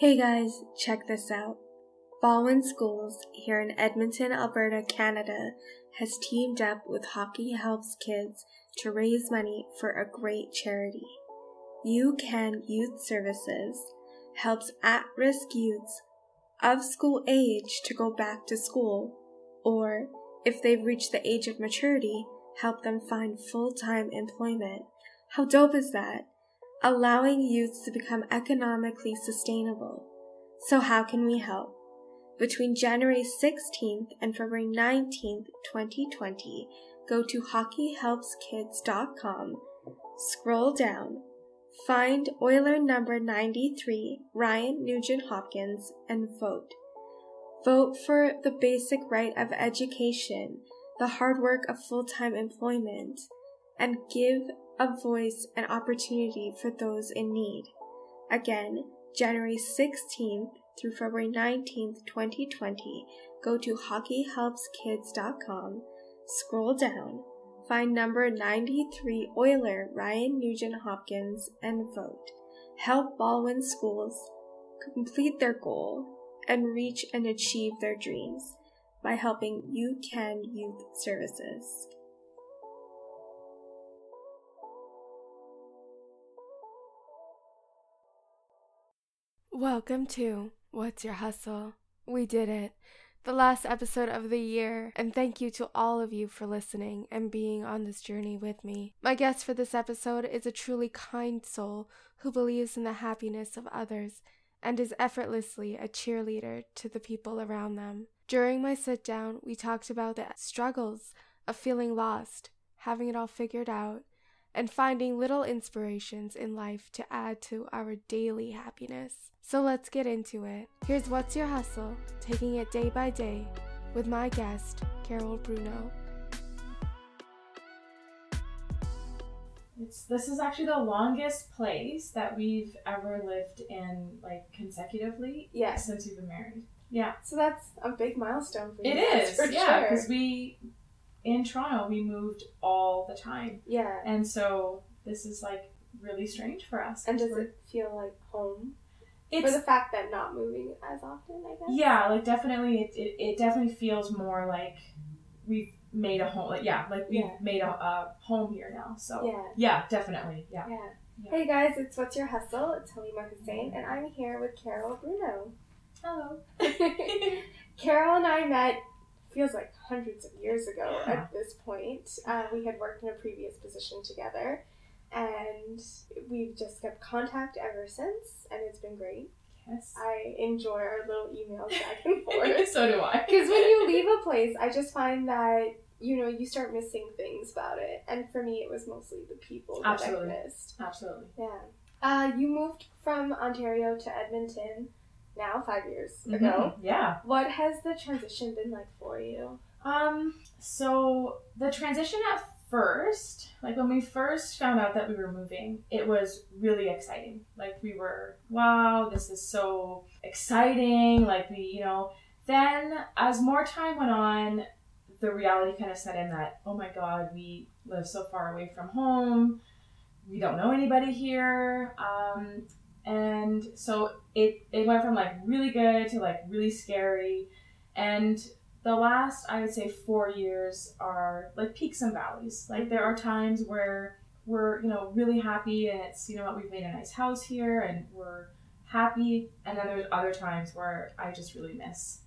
Hey guys, check this out. Baldwin Schools here in Edmonton, Alberta, Canada has teamed up with Hockey Helps Kids to raise money for a great charity. You Can Youth Services helps at risk youths of school age to go back to school, or if they've reached the age of maturity, help them find full time employment. How dope is that? Allowing youths to become economically sustainable. So, how can we help? Between January 16th and February 19th, 2020, go to hockeyhelpskids.com, scroll down, find Oiler number 93, Ryan Nugent Hopkins, and vote. Vote for the basic right of education, the hard work of full time employment, and give a voice and opportunity for those in need. Again, January 16th through February 19th, 2020, go to hockeyhelpskids.com, scroll down, find number 93 Oiler Ryan Nugent Hopkins, and vote. Help Baldwin schools complete their goal and reach and achieve their dreams by helping You Can Youth Services. Welcome to What's Your Hustle? We did it. The last episode of the year, and thank you to all of you for listening and being on this journey with me. My guest for this episode is a truly kind soul who believes in the happiness of others and is effortlessly a cheerleader to the people around them. During my sit down, we talked about the struggles of feeling lost, having it all figured out, and finding little inspirations in life to add to our daily happiness. So let's get into it. Here's What's Your Hustle, taking it day by day with my guest, Carol Bruno. It's, this is actually the longest place that we've ever lived in, like consecutively. Yeah. Since we've been married. Yeah. So that's a big milestone for you. It is. For yeah, because sure. we in Toronto, we moved all the time. Yeah. And so this is like really strange for us. And does it feel like home? It's, for the fact that not moving as often, I guess. Yeah, like definitely, it, it, it definitely feels more like we've made a home. Like yeah, like we've yeah. made a, a, home here now. So yeah, yeah, definitely, yeah. yeah. yeah. Hey guys, it's What's Your Hustle? It's Halima Hussein, and I'm here with Carol Bruno. Hello. Carol and I met feels like hundreds of years ago yeah. at this point. Uh, we had worked in a previous position together, and we've just kept contact ever since, and it's been great. Yes. I enjoy our little emails back and forth. so do I. Because when you leave a place, I just find that you know you start missing things about it, and for me, it was mostly the people that Absolutely. I missed. Absolutely. Yeah. Uh, you moved from Ontario to Edmonton now, five years mm-hmm. ago. Yeah. What has the transition been like for you? Um, so the transition at first, like when we first found out that we were moving, it was really exciting. Like we were, wow, this is so exciting. Like we, you know, then as more time went on, the reality kind of set in that, oh my God, we live so far away from home. We don't know anybody here. Um, and so it it went from like really good to like really scary. And the last i would say four years are like peaks and valleys. Like there are times where we're you know really happy and it's you know what we've made a nice house here and we're happy. And then there's other times where i just really miss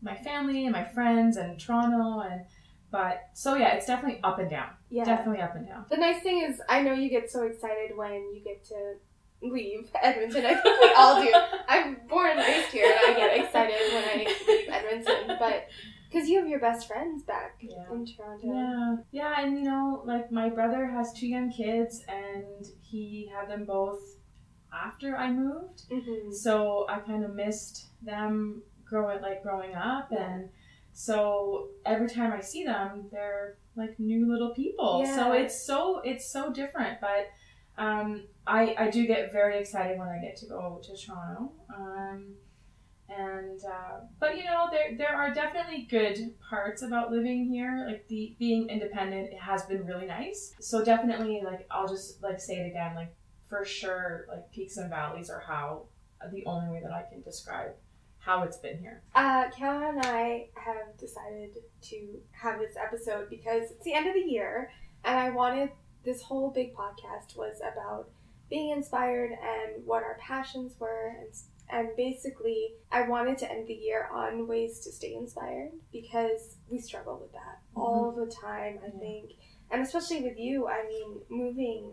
my family and my friends and toronto and but so yeah it's definitely up and down. Yeah. Definitely up and down. The nice thing is i know you get so excited when you get to leave Edmonton. I think we all do. I'm born and raised here, and I get excited when I leave Edmonton. But because you have your best friends back yeah. in Toronto. Yeah, yeah, and you know, like my brother has two young kids, and he had them both after I moved. Mm-hmm. So I kind of missed them growing, like growing up, yeah. and so every time I see them, they're like new little people. Yeah. So it's so it's so different, but um, I, I do get very excited when I get to go to Toronto. Um, and uh, but you know there there are definitely good parts about living here like the being independent has been really nice so definitely like i'll just like say it again like for sure like peaks and valleys are how the only way that I can describe how it's been here. Uh, Kayla and I have decided to have this episode because it's the end of the year, and I wanted this whole big podcast was about being inspired and what our passions were and and basically I wanted to end the year on ways to stay inspired because we struggle with that mm-hmm. all the time I yeah. think and especially with you I mean moving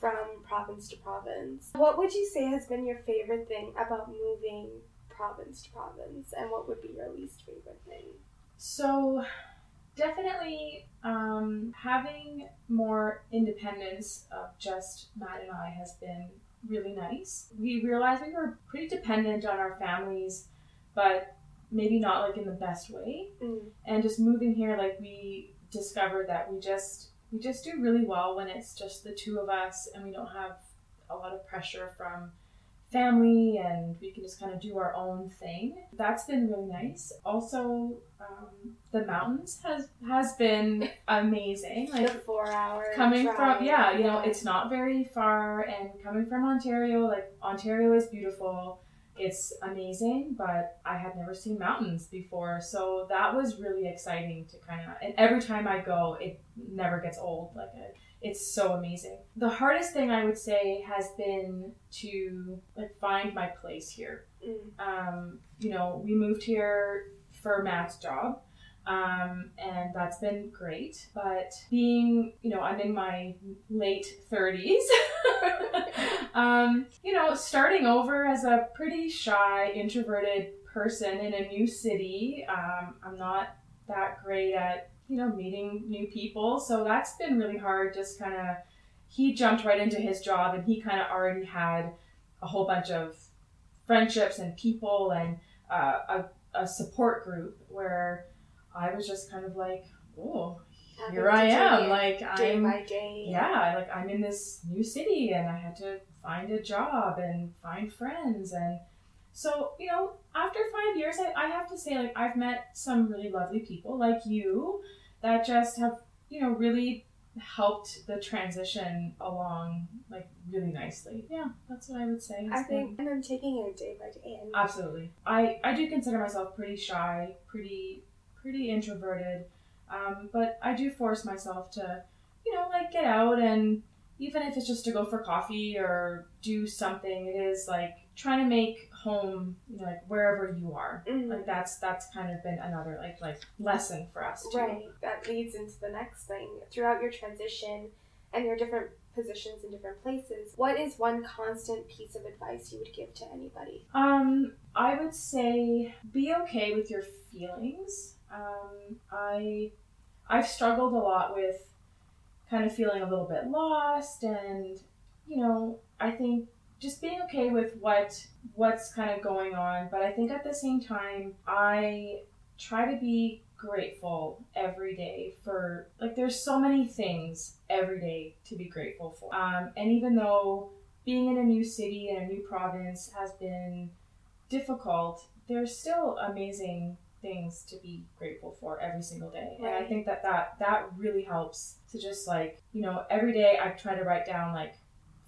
from province to province what would you say has been your favorite thing about moving province to province and what would be your least favorite thing so definitely um, having more independence of just Matt and I has been really nice. We realized we were pretty dependent on our families, but maybe not like in the best way. Mm. And just moving here, like we discovered that we just we just do really well when it's just the two of us and we don't have a lot of pressure from family and we can just kind of do our own thing. That's been really nice. Also, um, the mountains has has been amazing. Like the four hours coming drive. from yeah, you know, it's not very far, and coming from Ontario, like Ontario is beautiful. It's amazing, but I had never seen mountains before, so that was really exciting to kind of. And every time I go, it never gets old. Like I, it's so amazing. The hardest thing I would say has been to like find my place here. Mm. Um, you know, we moved here for Matt's job. Um, and that's been great. But being, you know, I'm in my late 30s, um, you know, starting over as a pretty shy, introverted person in a new city, um, I'm not that great at you know, meeting new people. So that's been really hard. Just kind of, he jumped right into his job and he kind of already had a whole bunch of friendships and people and uh, a, a support group where I was just kind of like, oh, here I am. Like day I'm, by day. yeah, like I'm in this new city and I had to find a job and find friends and so, you know, after five years, I, I have to say, like, I've met some really lovely people like you that just have, you know, really helped the transition along like really nicely. Yeah, that's what I would say. I think, and I'm taking it day by day. And Absolutely, I I do consider myself pretty shy, pretty pretty introverted, um, but I do force myself to, you know, like get out and even if it's just to go for coffee or do something, it is like trying to make home, you know, like wherever you are. Mm-hmm. Like that's that's kind of been another like like lesson for us. Too. Right. That leads into the next thing. Throughout your transition and your different positions in different places, what is one constant piece of advice you would give to anybody? Um, I would say be okay with your feelings. Um, I I've struggled a lot with kind of feeling a little bit lost and you know, I think just being okay with what what's kind of going on but i think at the same time i try to be grateful every day for like there's so many things every day to be grateful for um, and even though being in a new city and a new province has been difficult there's still amazing things to be grateful for every single day right. and i think that that that really helps to just like you know every day i try to write down like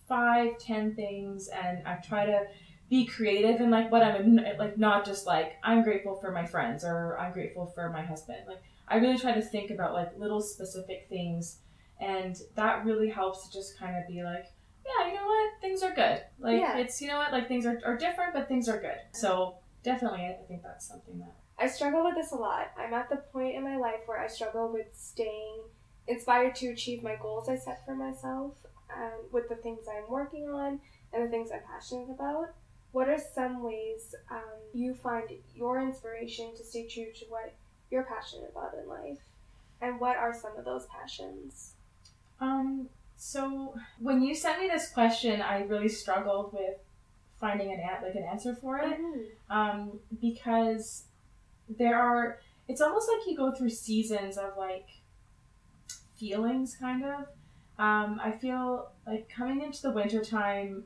five, ten things, and I try to be creative and like what I'm like not just like I'm grateful for my friends or I'm grateful for my husband. Like I really try to think about like little specific things, and that really helps to just kind of be like, yeah, you know what, things are good. Like yeah. it's you know what, like things are, are different, but things are good. So definitely, I think that's something that I struggle with this a lot. I'm at the point in my life where I struggle with staying inspired to achieve my goals I set for myself um, with the things I'm working on and the things I'm passionate about. What are some ways um, you find your inspiration to stay true to what you're passionate about in life? And what are some of those passions? Um, so when you sent me this question, I really struggled with finding an like an answer for it, mm-hmm. um, because there are. It's almost like you go through seasons of like feelings, kind of. Um, I feel like coming into the winter time,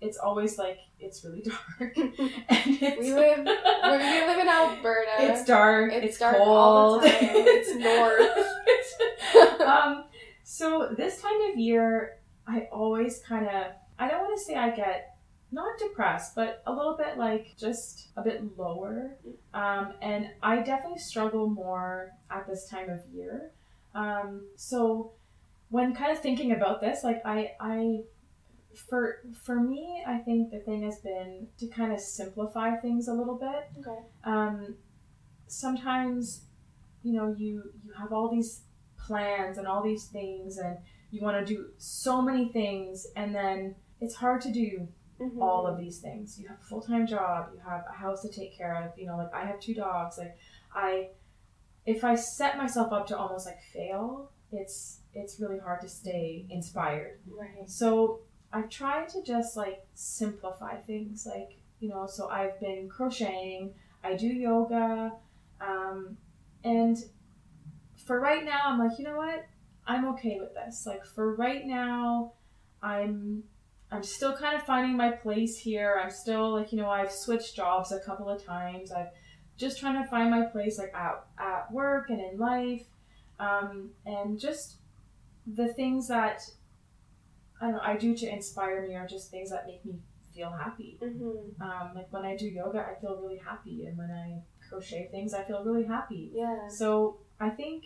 it's always like it's really dark. and it's, we live we live in Alberta. It's dark. It's, it's dark cold. it's north. um, so this time of year, I always kind of I don't want to say I get not depressed, but a little bit like just a bit lower. Um, and I definitely struggle more at this time of year. Um, so when kind of thinking about this, like I, I, for for me, I think the thing has been to kind of simplify things a little bit. Okay. Um, sometimes, you know, you you have all these plans and all these things, and you want to do so many things, and then it's hard to do Mm-hmm. all of these things. You have a full time job, you have a house to take care of, you know, like I have two dogs. Like I if I set myself up to almost like fail, it's it's really hard to stay inspired. Right. So I've tried to just like simplify things. Like, you know, so I've been crocheting, I do yoga, um, and for right now I'm like, you know what? I'm okay with this. Like for right now, I'm I'm still kind of finding my place here. I'm still like, you know, I've switched jobs a couple of times. I've just trying to find my place like at, at work and in life. Um, and just the things that I don't know, I do to inspire me are just things that make me feel happy. Mm-hmm. Um, like when I do yoga, I feel really happy, and when I crochet things, I feel really happy. Yeah. So I think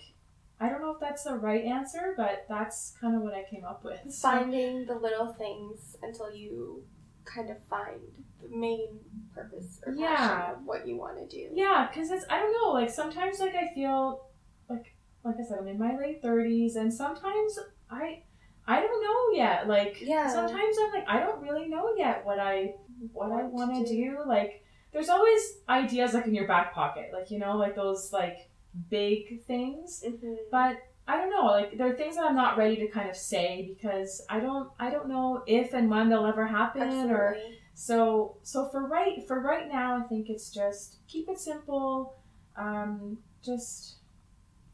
I don't know if that's the right answer, but that's kind of what I came up with. So- Finding the little things until you kind of find the main purpose or Yeah. passion of what you want to do. Yeah, because it's I don't know. Like sometimes like I feel like I said I'm in my late thirties, and sometimes I I don't know yet. Like Yeah. sometimes I'm like I don't really know yet what I what I Want to to do. Like there's always ideas like in your back pocket, like you know, like those like big things. Mm-hmm. But I don't know. Like there are things that I'm not ready to kind of say because I don't I don't know if and when they'll ever happen or so so for right for right now, I think it's just keep it simple. Um, just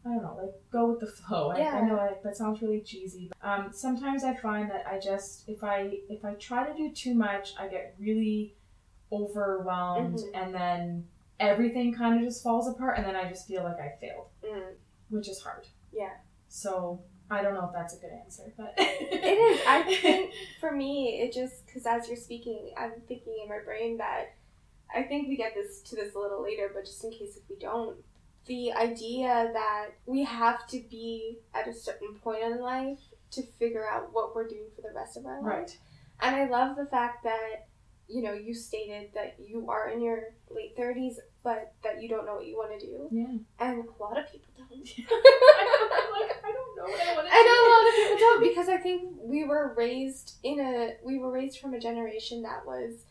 I don't know, like go with the flow. I, I know like, that sounds really cheesy. But, um, sometimes I find that I just if I if I try to do too much, I get really overwhelmed, Mhm. and then everything kind of just falls apart, and then I just feel like I failed, Mm. which is hard. Yeah. So I don't know if that's a good answer, but It is. I think for me, it just because as you're speaking, I'm thinking in my brain that I think we get this to this a little later, but just in case if we don't, the idea that we have to be at a certain point in life to figure out what we're doing for the rest of our life. right. And I love the fact that, you know, you stated that you are in your late 30s, but that you don't know what you want to do. Yeah. And a lot of people don't. I'm like, I don't know what I want to do. I know a lot of people don't because I think we were raised in a we were raised from a generation that was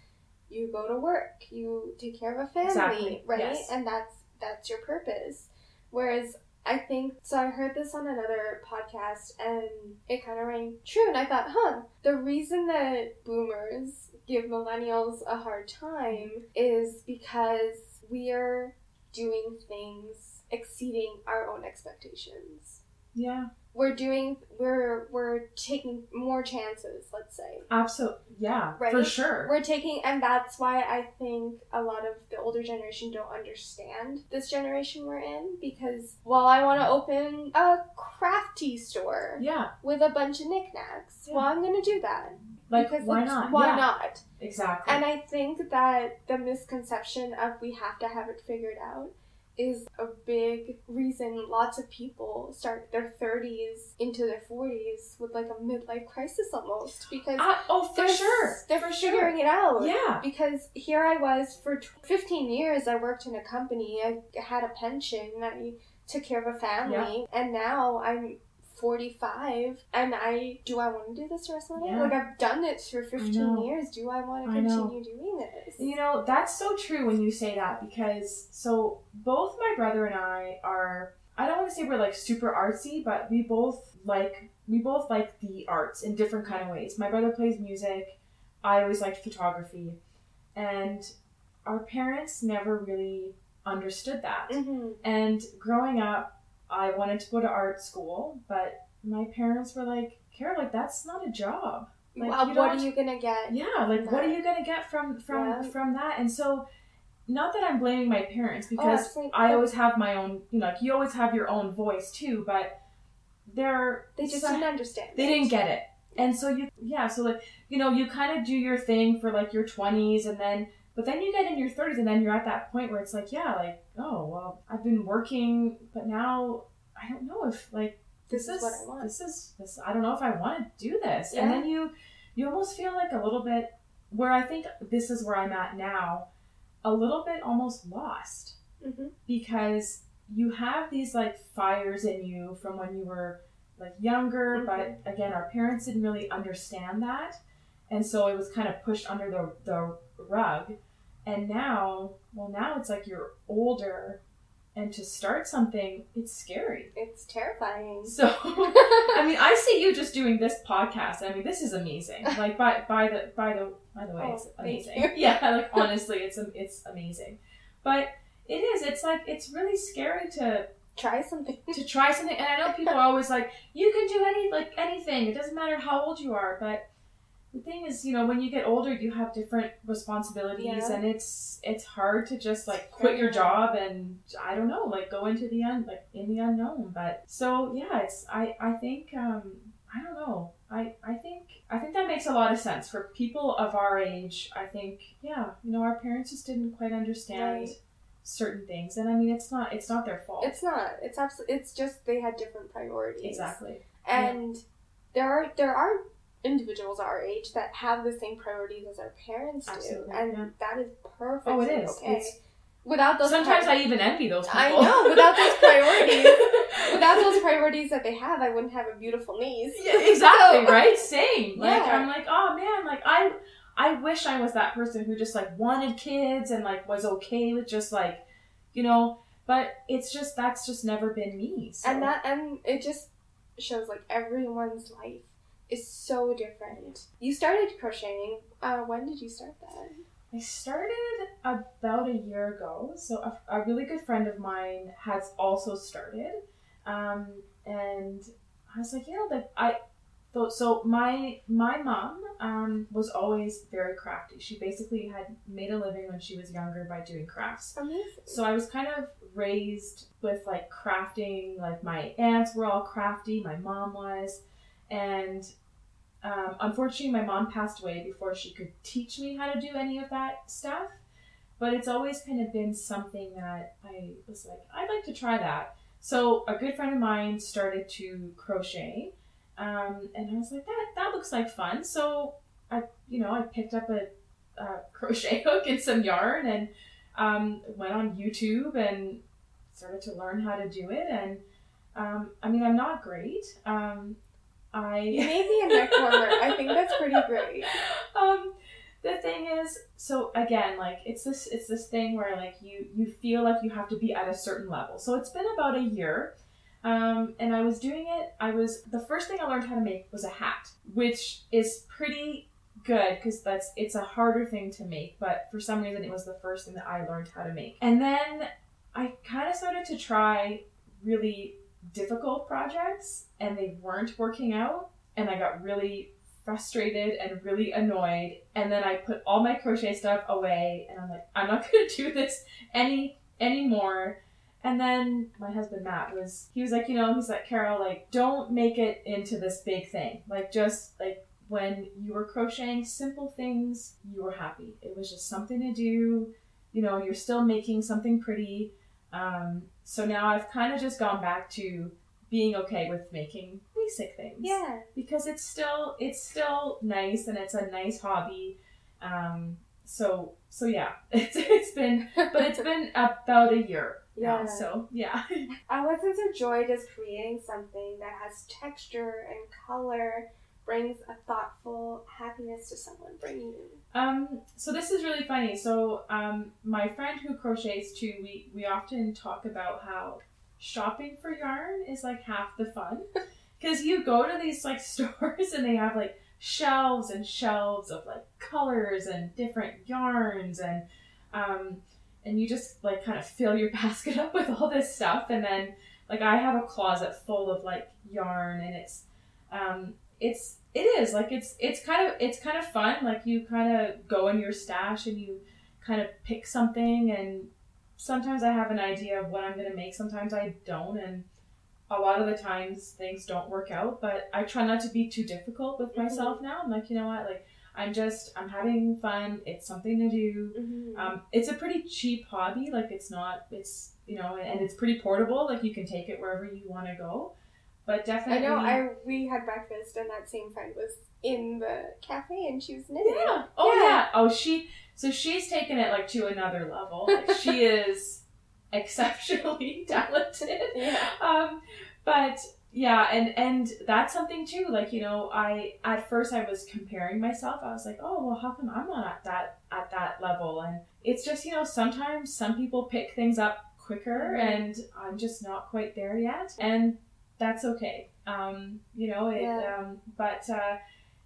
you go to work, you take care of a family, Exactly, right? yes. And that's that's your purpose. Whereas I think so I heard this on another podcast and it kind of rang true and I thought, huh, the reason that boomers give millennials a hard time is because we're doing things exceeding our own expectations Yeah, we're doing we're we're taking more chances let's say absolutely. Yeah, Right? for sure. we're taking and that's why i think a lot of the older generation don't understand this generation we're in because while i want to open a crafty store yeah, with a bunch of knickknacks Yeah. well i'm gonna do that like because why not? why yeah, not Exactly. and i think that the misconception of we have to have it figured out is a big reason lots of people start their 30s into their 40s with like a midlife crisis almost because Ah, oh, for sure. they're for figuring sure. it out Yeah. because here I was for tw- 15 years I worked in a company I had a pension I took care of a family and now I'm 45 and I do I want to do this the rest of my life? Yeah. like I've done it for 15 years. Do I want to continue doing this? You know, that's so true when you say that because so both my brother and I are I don't want to say we're like super artsy, but we both like we both like the arts in different kind of ways. My brother plays music, I always liked photography, and our parents never really understood that. hmm And growing up, I wanted to go to art school, but my parents were like, "Carol, like that's not a job." Like, well, what are you gonna get yeah like what are you gonna get from from Yeah. from that and so not that i'm blaming my parents oh, because absolutely. i always have my own you know like you always have your own voice too but they're they just so- didn't understand they didn't get it And so you, yeah, so like, you know, you kind of do your thing for like your 20s and then, but then you get in your 30s and then you're at that point where it's like, yeah, like, oh, well, I've been working, but now I don't know if like, This is what I want. This is this. I don't know if I want to do this. And then you, you almost feel like a little bit where I think this is where I'm at now, a little bit almost lost hmm because you have these like fires in you from when you were like younger, Mhm. but again, our parents didn't really understand that, and so it was kind of pushed under the the rug. And now, well, now it's like you're older, and to start something, it's scary. It's terrifying. So, I mean, I see you just doing this podcast. I mean, this is amazing. Like by by the by the by the way, Oh, it's amazing. Yeah, like honestly, it's it's amazing. But it is. It's like it's really scary to Try something. to try something. And I know people are always like, you can do any like anything. It doesn't matter how old you are. But the thing is, you know, when you get older, you have different responsibilities, Yeah. and it's it's hard to just like quit your job and I don't know, like go into the un like in the unknown. But so yeah, it's I I think um I don't know. I, I think I think that makes a lot of sense for people of our age. I think yeah, you know, our parents just didn't quite understand Right. certain things, and I mean, it's not it's not their fault. It's not. It's absolutely. It's just they had different priorities. exactly. And there are there are individuals our age that have the same priorities as our parents do, and yeah. that is perfect. Oh, it is. okay. It's without those sometimes pri- I even envy those people. I know, without those priorities, without those priorities that they have, I wouldn't have a beautiful niece. Yeah, exactly, So- right? Same. Like Yeah. I'm like, oh man, like I I wish I was that person who just like wanted kids and like was okay with just like, you know, but it's just that's just never been me. So. And that and it just shows like everyone's life is so different. You started crocheting. Uh, when did you start that? I started about a year ago. So a, a really good friend of mine has also started, um, and I was like, you know, that I. So, so my my mom um, was always very crafty. She basically had made a living when she was younger by doing crafts. Amazing. So I was kind of raised with like crafting. Like my aunts were all crafty. My mom was, and um, unfortunately, my mom passed away before she could teach me how to do any of that stuff. But it's always kind of been something that I was like, I'd like to try that. So a good friend of mine started to crochet, um, and I was like, that that looks like fun. So I, you know, I picked up a, a crochet hook and some yarn and um, went on YouTube and started to learn how to do it. And um, I mean, I'm not great. Um, I me a neck warmer. I think that's pretty great. um, the thing is, so again, like it's this it's this thing where like you you feel like you have to be at a certain level. So it's been about a year. Um, and I was doing it. I was the first thing I learned how to make was a hat, which is pretty good because that's it's a harder thing to make. But for some reason, it was the first thing that I learned how to make. And then I kind of started to try really difficult projects, and they weren't working out. And I got really frustrated and really annoyed. And then I put all my crochet stuff away, and I'm like, I'm not gonna do this any anymore. And then my husband Matt was he was like, you know, he's like, Carol, like, don't make it into this big thing. Like just like when you were crocheting simple things, you were happy. It was just something to do. You know, you're still making something pretty. Um, so now I've kind of just gone back to being okay with making basic things Yeah. because it's still it's still nice and it's a nice hobby. Um, so so yeah, it's it's been but it's been about a year now. Yeah. So yeah. Sense of joy does creating something that has texture and color brings a thoughtful happiness to someone bring you? Um, so this is really funny. So um, my friend who crochets too, we we often talk about how shopping for yarn is like half the fun because you go to these like stores and they have like shelves and shelves of like colors and different yarns and um, and you just like kind of fill your basket up with all this stuff and then like I have a closet full of like yarn and it's um, it's it is like it's it's kind of it's kind of fun like you kind of go in your stash and you kind of pick something and sometimes I have an idea of what I'm gonna make sometimes I don't and a lot of the times things don't work out, but I try not to be too difficult with Mhm. myself now. I'm like, you know what, like I'm just I'm having fun. It's something to do. Mhm. Um, it's a pretty cheap hobby. Like it's not. It's you know, and it's pretty portable. Like you can take it wherever you want to go. But definitely, I know. I we had breakfast, and that same friend was in the cafe, and she was knitting. Yeah. Oh Yeah. yeah. Oh she. So she's taken it like to another level. Like she is exceptionally talented. Yeah. Um, but yeah, and and that's something too. Like you know, I at first I was comparing myself. I was like, oh well, how come I'm not at that at that level? And it's just you know sometimes some people pick things up quicker, Mhm. and I'm just not quite there yet, and that's okay. Um, you know, it. Yeah. Um, but. Uh,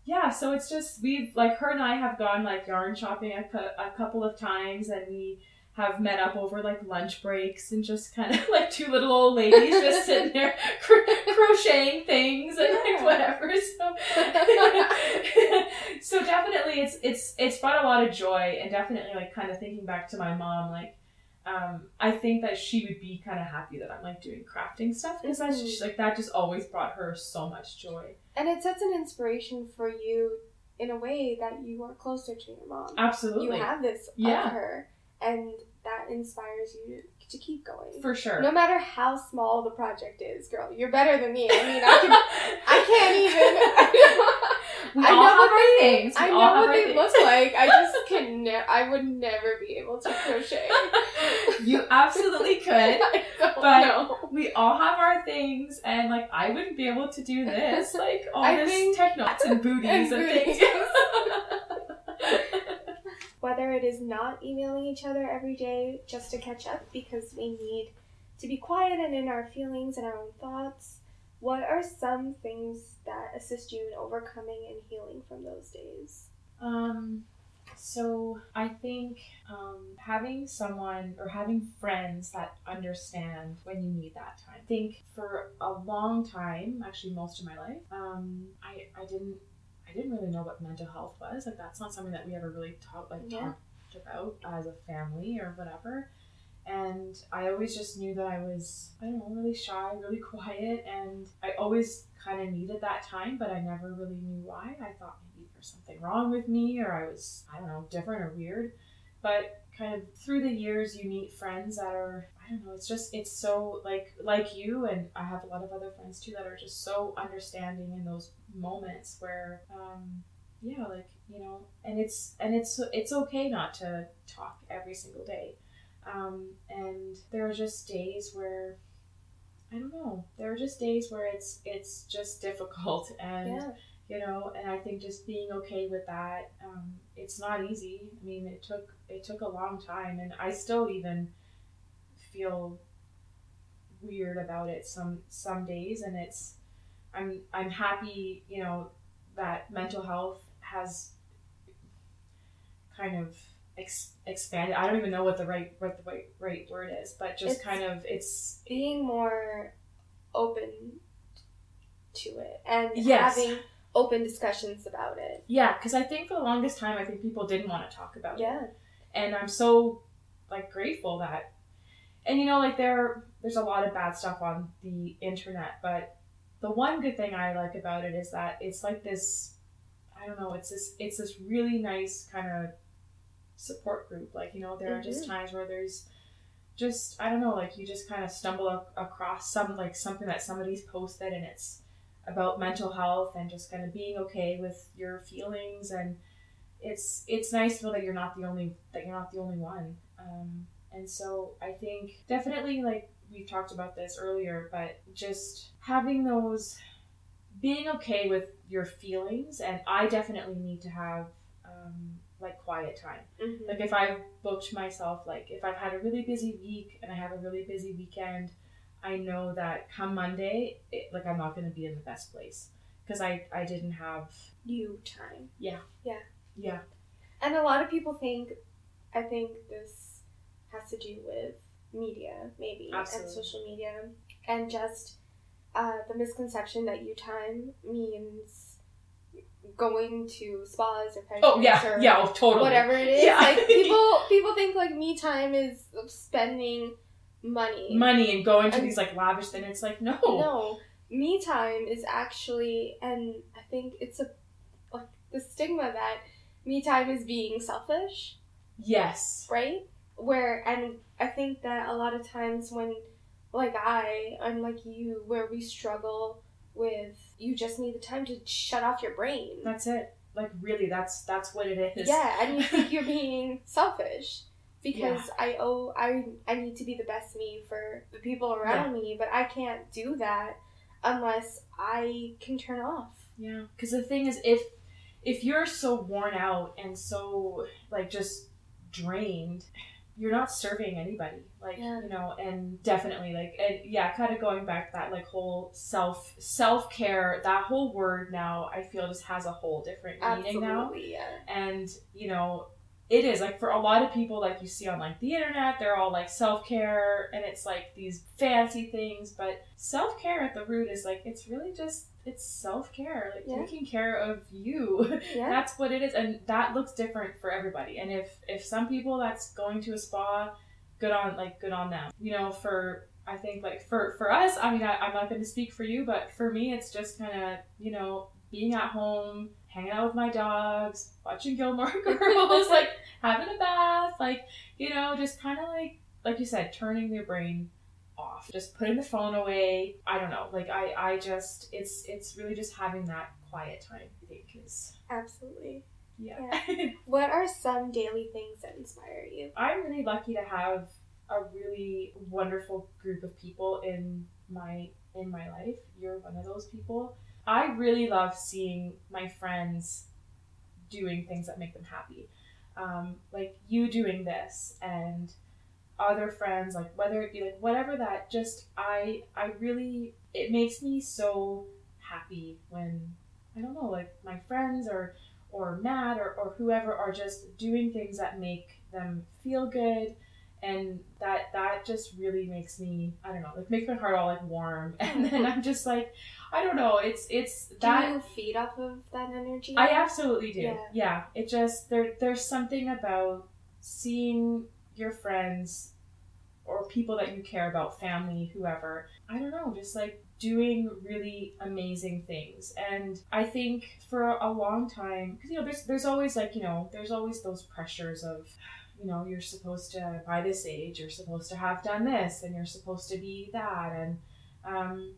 yeah, so it's just we've like her and I have gone like yarn shopping a, cou- a couple of times, and we have met up over like lunch breaks and just kind of like two little old ladies just sitting there cro- crocheting things and Yeah. like whatever. So, so definitely it's it's it's brought a lot of joy and definitely like kind of thinking back to my mom like. Um, I think that she would be kind of happy that I'm like doing crafting stuff because Mhm. just, like that just always brought her so much joy. And it sets an inspiration for you in a way that you are closer to your mom. Absolutely, You have this Yeah. of her, and that inspires you to, keep going. for sure. No matter how small the project is, girl, you're better than me. I mean, I can, I can't even. we I all know have what our they- things. I know what they things. look like. I just can. Ne- I would never be able to crochet. you absolutely could. But- know. We all have our things, and like I wouldn't be able to do this, like all I this think- tech knots and booties and, And things. It is not emailing each other every day just to catch up because we need to be quiet and in our feelings and our own thoughts, what are some things that assist you in overcoming and healing from those days? um, so I think um, having someone or having friends that understand when you need that time. I think for a long time, actually most of my life, um, I I didn't I didn't really know what mental health was. Like that's not something that we ever really talked like Yeah. talked about as a family or whatever. And I always just knew that I was, I don't know, really shy, really quiet, and I always kind of needed that time, but I never really knew why. I thought maybe there's something wrong with me, or I was, I don't know, different or weird. But kind of through the years, you meet friends that are, I don't know, it's just, it's so like, like you, and I have a lot of other friends too that are just so understanding in those moments where, um, yeah, like you know, and it's and it's it's okay not to talk every single day. Um, and there are just days where I don't know. There are just days where it's it's just difficult, and Yeah. you know, and I think just being okay with that. Um, it's not easy. I mean, it took it took a long time, and I still even feel weird about it some some days, and it's I'm I'm happy, you know, that mental health has kind of ex- expanded. I don't even know what the right what the right, right word is, but just It's- kind of it's Being more open to it and Yes. having open discussions about it. yeah. Because I think for the longest time, I think people didn't want to talk about it. Yeah. and I'm so like grateful that and you know like there there's a lot of bad stuff on the internet but the one good thing I like about it is that it's like this I don't know it's this it's this really nice kind of support group. Like you know there are just times where there's just I don't know like you just kind of stumble ac- across some like something that somebody's posted and it's about mental health and just kind of being okay with your feelings. And it's it's nice to know that you're not the only that you're not the only one. Um, and so i think definitely like we've talked about this earlier but just having those being okay with your feelings. And i definitely need to have um, like quiet time Mhm. like if I've booked myself, like if I've had a really busy week and I have a really busy weekend, I know that come Monday, it, like I'm not going to be in the best place because I I didn't have You time. Yeah. Yeah. Yeah. And a lot of people think, I think this has to do with media, maybe, Absolutely. and social media, and just uh, the misconception that you time means going to spas or pedicures Oh yeah, or yeah, oh, totally. whatever it is. Yeah. Like people, people think like me time is spending money. money and going to And- these like lavish then it's like no No, me time is actually, and I think it's a like the stigma that me time is being selfish, yes right? Where and I think that a lot of times when, like I, and like you, where we struggle with, you just need the time to shut off your brain. that's it like really that's that's what it is Yeah, and you think you're being selfish because I owe I I need to be the best me for the people around me, but I can't do that unless I can turn off. Yeah, because the thing is, if if you're so worn out and so like just drained, you're not serving anybody. Like Yeah. you know, and definitely like and yeah, kind of going back to that like whole self self care. That whole word now, I feel just has a whole different meaning now Absolutely, yeah. and you know it is like for a lot of people like you see on like the internet they're all like self-care and it's like these fancy things but self-care at the root is like it's really just it's self-care like Yeah. taking care of you Yeah. that's what it is and that looks different for everybody and if if some people that's going to a spa good on like good on them you know for i think like for for us i mean I, i'm not going to speak for you but for me it's just kind of you know being at home hanging out with my dogs watching gilmore girls like having a bath like you know just kind of like like you said turning your brain off just putting the phone away i don't know like i i just it's it's really just having that quiet time i think is Absolutely. Yeah. What are some daily things that inspire you? I'm really lucky to have a really wonderful group of people in my in my life. You're one of those people. I really love seeing my friends doing things that make them happy. Um, like you doing this and other friends, like whether it be like whatever that just I I really it makes me so happy when I don't know, like my friends or or Matt or, or whoever are just doing things that make them feel good and that that just really makes me I don't know, like makes my heart all like warm and then I'm just like I don't know, it's it's Do that you feed off of that energy? I absolutely do. Yeah. Yeah. It just there there's something about seeing your friends or people that you care about, family, whoever. I don't know, just like doing really amazing things. And I think for a long time cuz you know there's there's always like, you know, there's always those pressures of you know, you're supposed to by this age, you're supposed to have done this and you're supposed to be that and um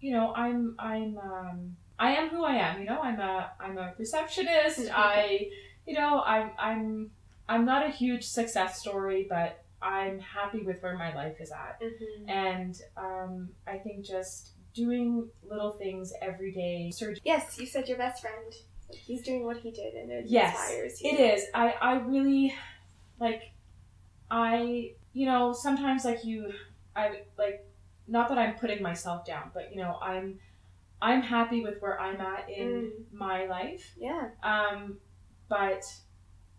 you know, I'm I'm um I am who I am. You know, I'm a I'm a receptionist. I, you know, I'm I'm I'm not a huge success story, but I'm happy with where my life is at. Mhm. And um, I think just doing little things every day. Yes, you said your best friend. He's doing what he did, and it Yes, inspires you. It is. I I really like. I you know sometimes like you I like not that I'm putting myself down, but you know I'm I'm happy with where I'm at in Mm. my life. Yeah. um, but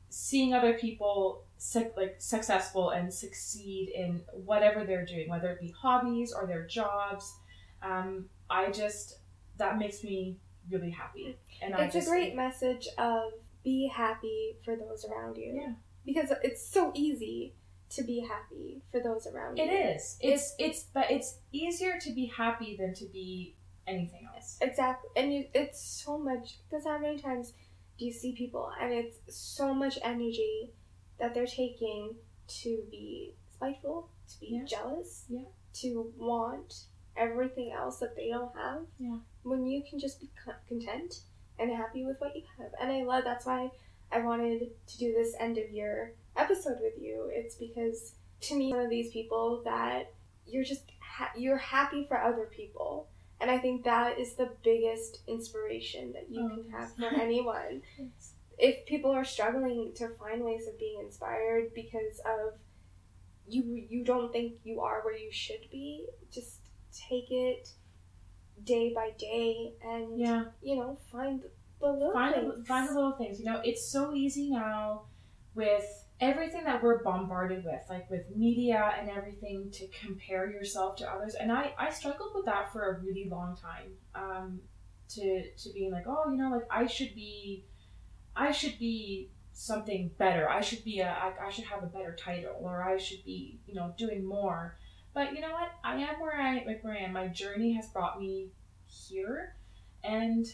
seeing other people suc like successful and succeed in whatever they're doing, whether it be hobbies or their jobs, um, I just that makes me really happy. And I It's just a great message of be happy for those around you. Yeah. Because it's so easy to be happy for those around you. It is. It's it's but it's easier to be happy than to be anything else. Exactly. And you, it's so much, because how many times do you see people and it's so much energy that they're taking to be spiteful, to be Yeah. jealous, Yeah. to want everything else that they don't have. Yeah. When you can just be content and happy with what you have. And I love that's why I wanted to do this end of year episode with you. It's because to me, one of these people that you're just ha- you're happy for other people. And I think that is the biggest inspiration that you Oh, can have for anyone. If people are struggling to find ways of being inspired because of you you don't think you are where you should be, just take it day by day and Yeah. you know, find the little find things. find the little things. You know, it's so easy now with everything that we're bombarded with, like with media and everything, to compare yourself to others. And I I struggled with that for a really long time. Um, to to being like, oh, you know, like I should be, I should be something better. I should be a I, I should have a better title, or I should be, you know, doing more. But you know what? I am where I like where I am. My journey has brought me here, and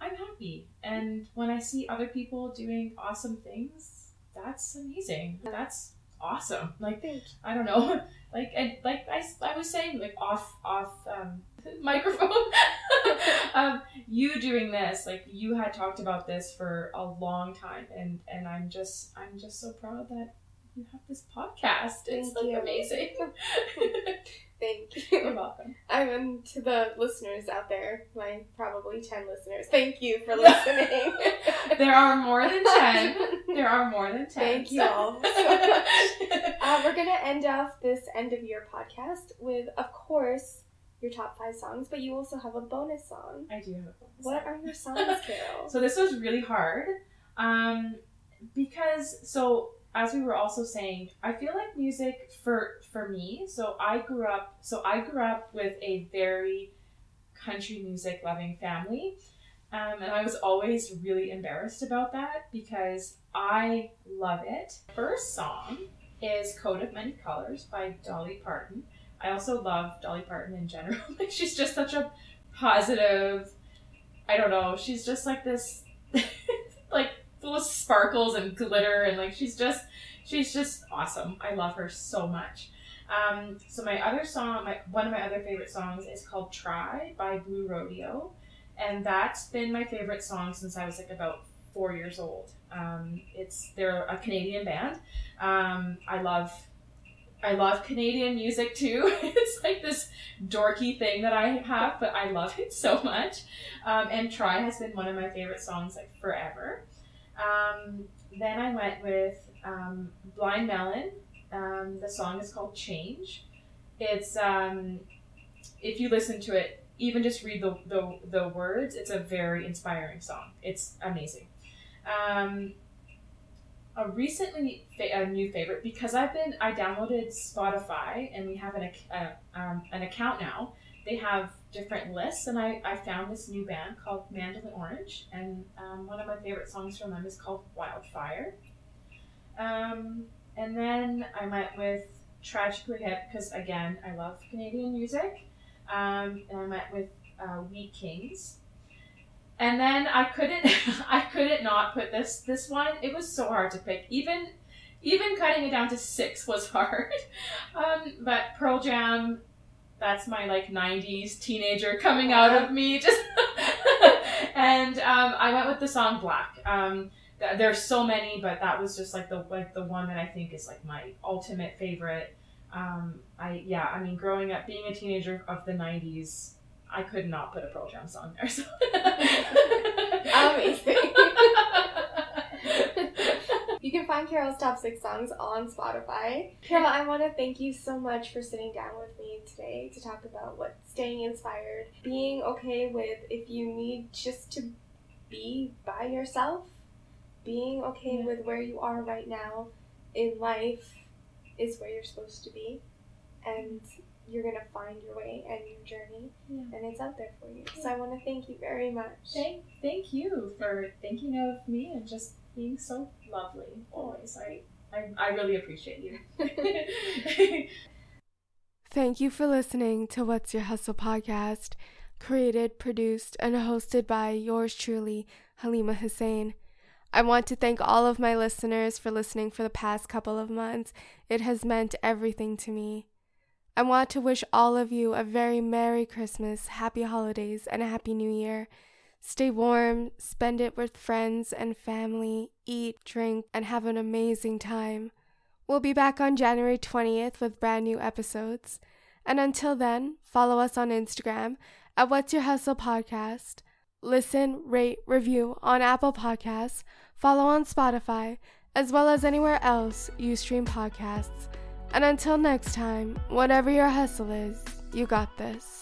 I'm happy. And when I see other people doing awesome things, that's amazing. That's awesome. Like I don't know, like and like I, I was saying like off off um, microphone. um, you doing this, like you had talked about this for a long time, and and I'm just I'm just so proud that you have this podcast. It's Thank like you. amazing. Thank you. You're welcome. I mean, to the listeners out there, my probably 10 listeners, thank you for listening. There are more than ten. There are more than ten. Thank you all so much. Uh, we're going to end off this end of year podcast with, of course, your top five songs, but you also have a bonus song. I do have a bonus. What are your songs, Carol? So this was really hard, um, because so as we were also saying, I feel like music for for me. So I grew up. So I grew up with a very country music loving family, um, and I was always really embarrassed about that because I love it. First song is "Coat of Many Colors" by Dolly Parton. I also love Dolly Parton in general. like she's just such a positive. I don't know. She's just like this, like full of sparkles and glitter, and like she's just, she's just awesome. I love her so much. Um, so my other song, my one of my other favorite songs is called "Try" by Blue Rodeo, and that's been my favorite song since I was like about four years old. Um, it's they're a Canadian band. Um, I love. I love Canadian music too. it's like this dorky thing that I have, but I love it so much. Um, and Try has been one of my favorite songs like forever. Um, then I went with um, Blind Melon. Um, the song is called Change. It's um, if you listen to it, even just read the, the, the words, it's a very inspiring song. It's amazing. Um, a recently fa- a new favorite because I've been I downloaded Spotify and we have an uh, um, an account now. They have different lists, and I, I found this new band called Mandolin Orange, and um, one of my favorite songs from them is called Wildfire. Um, and then I went with Tragically Hip because again I love Canadian music, um, and I went with uh, Kings. And then I couldn't I couldn't not put this this one. It was so hard to pick. Even even cutting it down to six was hard. Um, but Pearl Jam, that's my like '90s teenager coming out of me. Just and um, I went with the song Black. Um, th- there's so many, but that was just like the like the one that I think is like my ultimate favorite. Um, I yeah, I mean, growing up, being a teenager of the '90s, I could not put a Pearl Jam song there. So. Amazing. You can find Carol's top six songs on Spotify. Carol, I want to thank you so much for sitting down with me today to talk about what staying inspired, being okay with if you need just to be by yourself, being okay Yeah. with where you are right now in life is where you're supposed to be, and you're gonna find your way and your journey, Yeah. and it's out there for you. So I want to thank you very much. Thank, thank you for thinking of me and just being so lovely always. I, I, I really appreciate you. Thank you for listening to What's Your Hustle podcast, created, produced, and hosted by yours truly, Halima Hussein. I want to thank all of my listeners for listening for the past couple of months. It has meant everything to me. I want to wish all of you a very Merry Christmas, Happy Holidays, and a Happy New Year. Stay warm, spend it with friends and family, eat, drink, and have an amazing time. We'll be back on January 20th with brand new episodes. And until then, follow us on Instagram at What's Your Hustle Podcast. Listen, rate, review on Apple Podcasts, follow on Spotify, as well as anywhere else you stream podcasts. And until next time, whatever your hustle is, you got this.